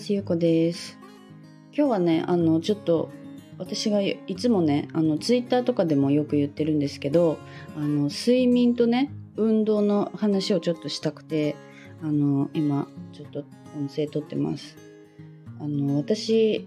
ますゆうこです。今日はねあのちょっと私がいつもねあのツイッターとかでもよく言ってるんですけどあの睡眠とね運動の話をちょっとしたくてあの今ちょっと音声撮ってます。あの私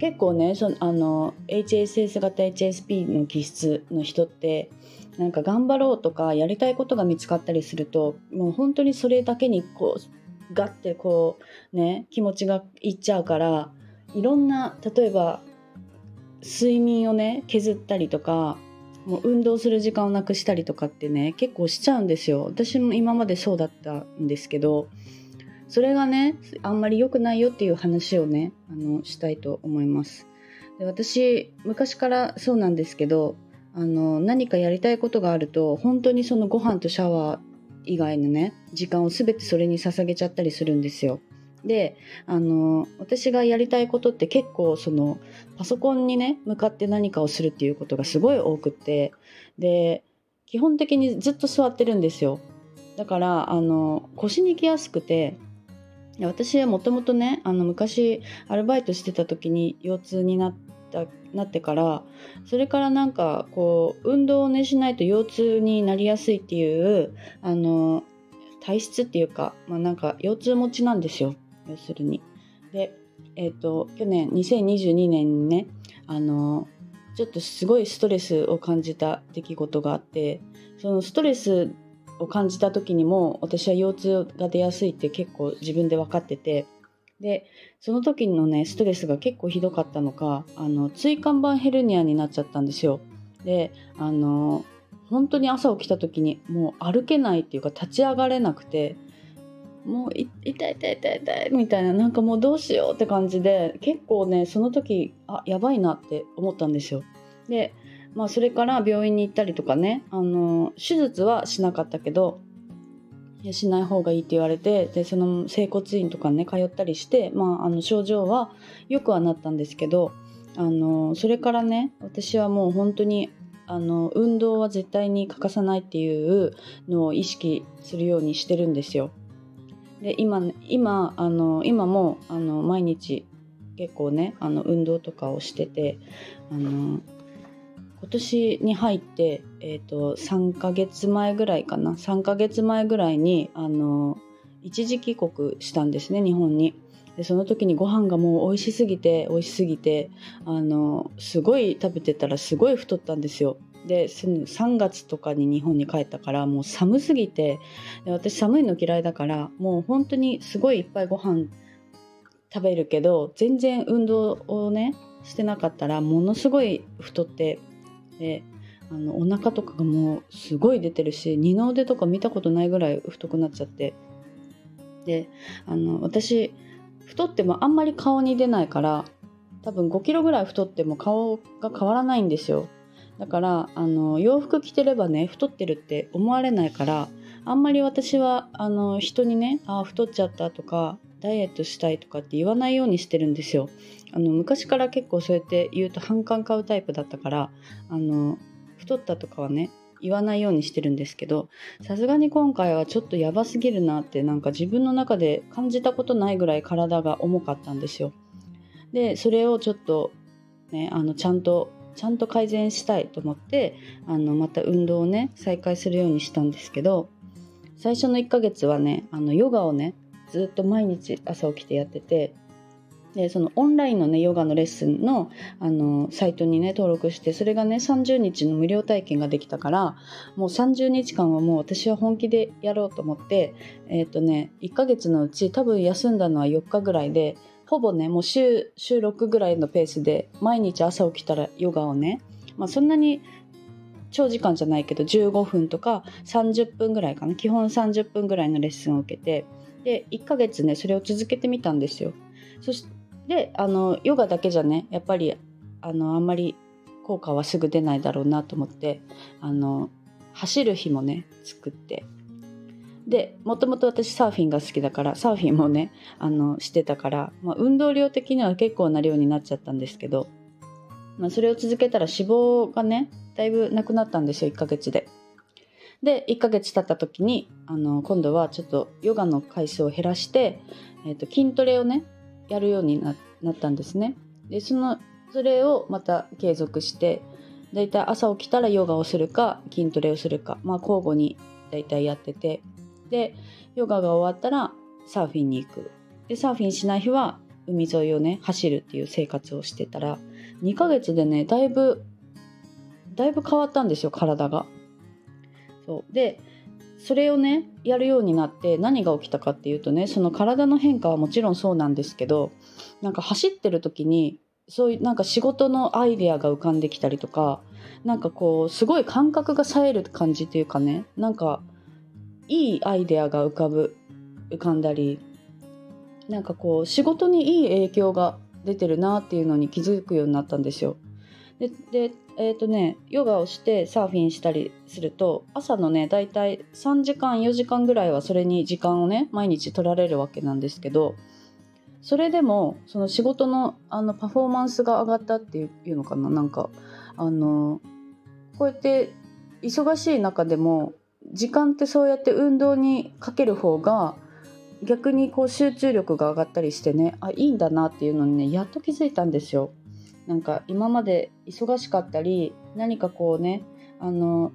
結構ねそあの HSS 型 HSP の気質の人ってなんか頑張ろうとかやりたいことが見つかったりするともう本当にそれだけにこうガッてこうね気持ちがいっちゃうからいろんな例えば睡眠をね削ったりとかもう運動する時間をなくしたりとかってね結構しちゃうんですよ。私も今までそうだったんですけどそれがねあんまり良くないよっていう話をねあのしたいと思います。で私昔からそうなんですけどあの何かやりたいことがあると本当にそのご飯とシャワー以外のね時間を全てそれに捧げちゃったりするんですよ。であの私がやりたいことって結構そのパソコンにね向かって何かをするっていうことがすごい多くってで基本的にずっと座ってるんですよだからあの腰にきやすくて私はもともとねあの昔アルバイトしてた時に腰痛になったなってからそれからなんかこう運動をねしないと腰痛になりやすいっていうあの体質っていうか、まあ、なんか腰痛持ちなんですよ要するに。でえっ、ー、と去年2022年にねあのちょっとすごいストレスを感じた出来事があってそのストレスを感じた時にも私は腰痛が出やすいって結構自分で分かっててでその時のねストレスが結構ひどかったのかあの椎間板ヘルニアになっちゃったんですよ。であの本当に朝起きた時にもう歩けないっていうか立ち上がれなくてもう痛い痛い痛い痛いみたいななんかもうどうしようって感じで結構ねその時あやばいなって思ったんですよ。でまあそれから病院に行ったりとかねあの手術はしなかったけどしない方がいいって言われてでその整骨院とかね通ったりして、まあ、あの症状はよくはなったんですけどあのそれからね私はもう本当にあの運動は絶対に欠かさないっていうのを意識するようにしてるんですよ。で今今あの今もあの毎日結構ねあの運動とかをしててあの今年に入って、えーと、3ヶ月前ぐらいかな3ヶ月前ぐらいにあの一時帰国したんですね日本に。でその時にご飯がもう美味しすぎて美味しすぎてあのすごい食べてたらすごい太ったんですよ。で3月とかに日本に帰ったからもう寒すぎてで私寒いの嫌いだからもう本当にすごいいっぱいご飯食べるけど全然運動をねしてなかったらものすごい太ってであのお腹とかがもうすごい出てるし二の腕とか見たことないぐらい太くなっちゃって。であの私太ってもあんまり顔に出ないから多分5キロぐらい太っても顔が変わらないんですよ。だからあの洋服着てればね太ってるって思われないからあんまり私はあの人にねあ太っちゃったとかダイエットしたいとかって言わないようにしてるんですよ。あの昔から結構そうやって言うと反感買うタイプだったからあの太ったとかはね言わないようにしてるんですけどさすがに今回はちょっとやばすぎるなってなんか自分の中で感じたことないぐらい体が重かったんですよ。でそれをちょっとねあのちゃんとちゃんと改善したいと思ってあのまた運動をね再開するようにしたんですけど最初の1ヶ月はねあのヨガをねずっと毎日朝起きてやっててでそのオンラインのねヨガのレッスンのあのサイトにね登録してそれがね30日の無料体験ができたからもう30日間はもう私は本気でやろうと思ってえっ、ー、とね1ヶ月のうち多分休んだのは4日ぐらいでほぼねもう週週6ぐらいのペースで毎日朝起きたらヨガをね、まあ、そんなに長時間じゃないけど15分とか30分ぐらいかな。基本30分ぐらいのレッスンを受けてで1ヶ月ねそれを続けてみたんですよ。そしてあのヨガだけじゃねやっぱりあのあんまり効果はすぐ出ないだろうなと思ってあの走る日もね作って。でもともと私サーフィンが好きだからサーフィンもねあのしてたから、まあ、運動量的には結構な量になっちゃったんですけど、まあ、それを続けたら脂肪がねだいぶなくなったんですよ1ヶ月で。で1ヶ月経った時にあの今度はちょっとヨガの回数を減らして、えー、と筋トレをねやるようになったんですね。でそのそれをまた継続してだいたい朝起きたらヨガをするか筋トレをするか、まあ、交互にだいたいやっててでヨガが終わったらサーフィンに行くでサーフィンしない日は海沿いをね走るっていう生活をしてたら2ヶ月でねだいぶだいぶ変わったんですよ体が。そうでそれをねやるようになって何が起きたかっていうとねその体の変化はもちろんそうなんですけどなんか走ってる時にそういうなんか仕事のアイデアが浮かんできたりとかなんかこうすごい感覚が冴える感じというかねなんかいいアイデアが浮かぶ浮かんだりなんかこう仕事にいい影響が出てるなっていうのに気づくようになったんですよ。ででえっ、ー、とねヨガをしてサーフィンしたりすると朝のねだいたい3時間4時間ぐらいはそれに時間をね毎日取られるわけなんですけどそれでもその仕事のあのパフォーマンスが上がったっていうのかななんかあのこうやって忙しい中でも時間ってそうやって運動にかける方が逆にこう集中力が上がったりしてねあいいんだなっていうのにねやっと気づいたんですよ。なんか今まで忙しかったり何かこうねあの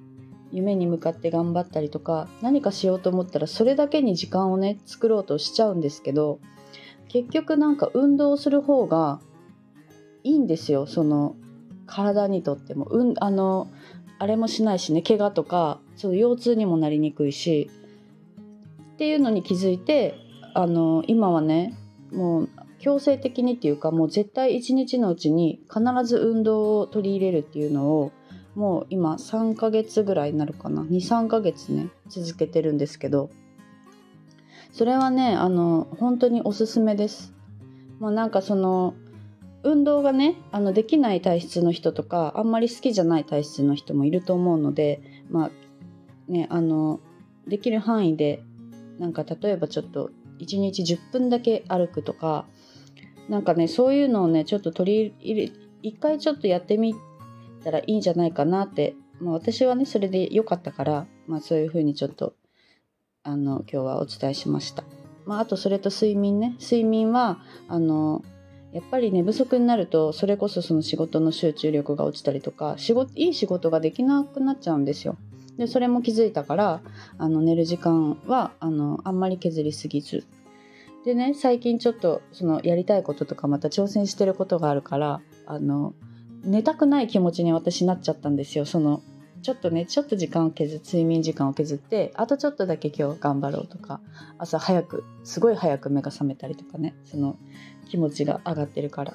夢に向かって頑張ったりとか何かしようと思ったらそれだけに時間をね作ろうとしちゃうんですけど結局なんか運動する方がいいんですよその体にとっても、うん、あのあれもしないしね怪我とかその腰痛にもなりにくいしっていうのに気づいてあの今はねもう強制的にっていうかもう絶対一日のうちに必ず運動を取り入れるっていうのをもう今3ヶ月ぐらいになるかな23ヶ月ね続けてるんですけどそれはねあの本当におすすめです。もうなんかその運動がねあのできない体質の人とかあんまり好きじゃない体質の人もいると思うのでまあねあのできる範囲でなんか例えばちょっと1日10分だけ歩くとかなんかねそういうのをねちょっと取り入れ一回ちょっとやってみたらいいんじゃないかなって、まあ、私はねそれで良かったから、まあ、そういうふうにちょっとあの今日はお伝えしました。まあ、あとそれと睡眠ね睡眠はあのやっぱり寝不足になるとそれこそその仕事の集中力が落ちたりとか仕事いい仕事ができなくなっちゃうんですよ。でそれも気づいたからあの寝る時間はあのあんまり削りすぎずでね最近ちょっとそのやりたいこととかまた挑戦してることがあるからあの寝たくない気持ちに私なっちゃったんですよそのちょっとねちょっと時間を削睡眠時間を削ってあとちょっとだけ今日頑張ろうとか朝早くすごい早く目が覚めたりとかねその気持ちが上がってるから。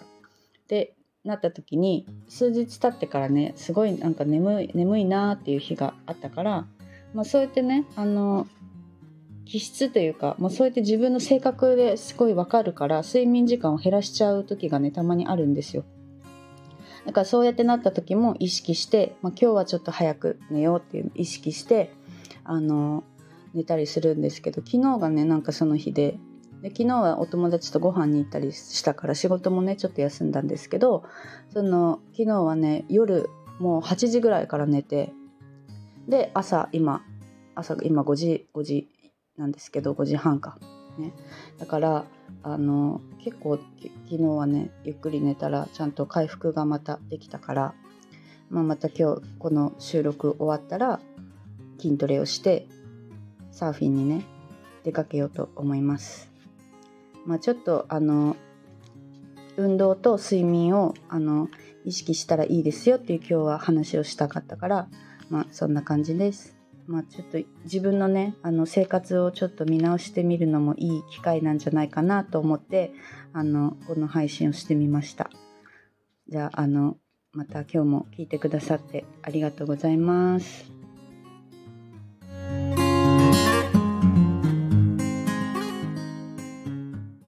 でなった時に数日経ってからねすごいなんか眠い眠いなっていう日があったから、まあ、そうやってねあの気質というか、まあ、そうやって自分の性格ですごいわかるから睡眠時間を減らしちゃう時がねたまにあるんですよ。だからそうやってなった時も意識して、まあ、今日はちょっと早く寝ようっていう意識してあの寝たりするんですけど昨日がねなんかその日でで昨日はお友達とご飯に行ったりしたから仕事もねちょっと休んだんですけどその昨日はね夜もう8時ぐらいから寝てで朝今朝今5時5時なんですけど5時半かねだからあの結構昨日はねゆっくり寝たらちゃんと回復がまたできたから、まあ、また今日この収録終わったら筋トレをしてサーフィンにね出かけようと思います。まあ、ちょっとあの運動と睡眠をあの意識したらいいですよっていう今日は話をしたかったから、まあ、そんな感じです。まあ、ちょっと自分のねあの生活をちょっと見直してみるのもいい機会なんじゃないかなと思ってあのこの配信をしてみましたじゃああのまた今日も聞いてくださってありがとうございます。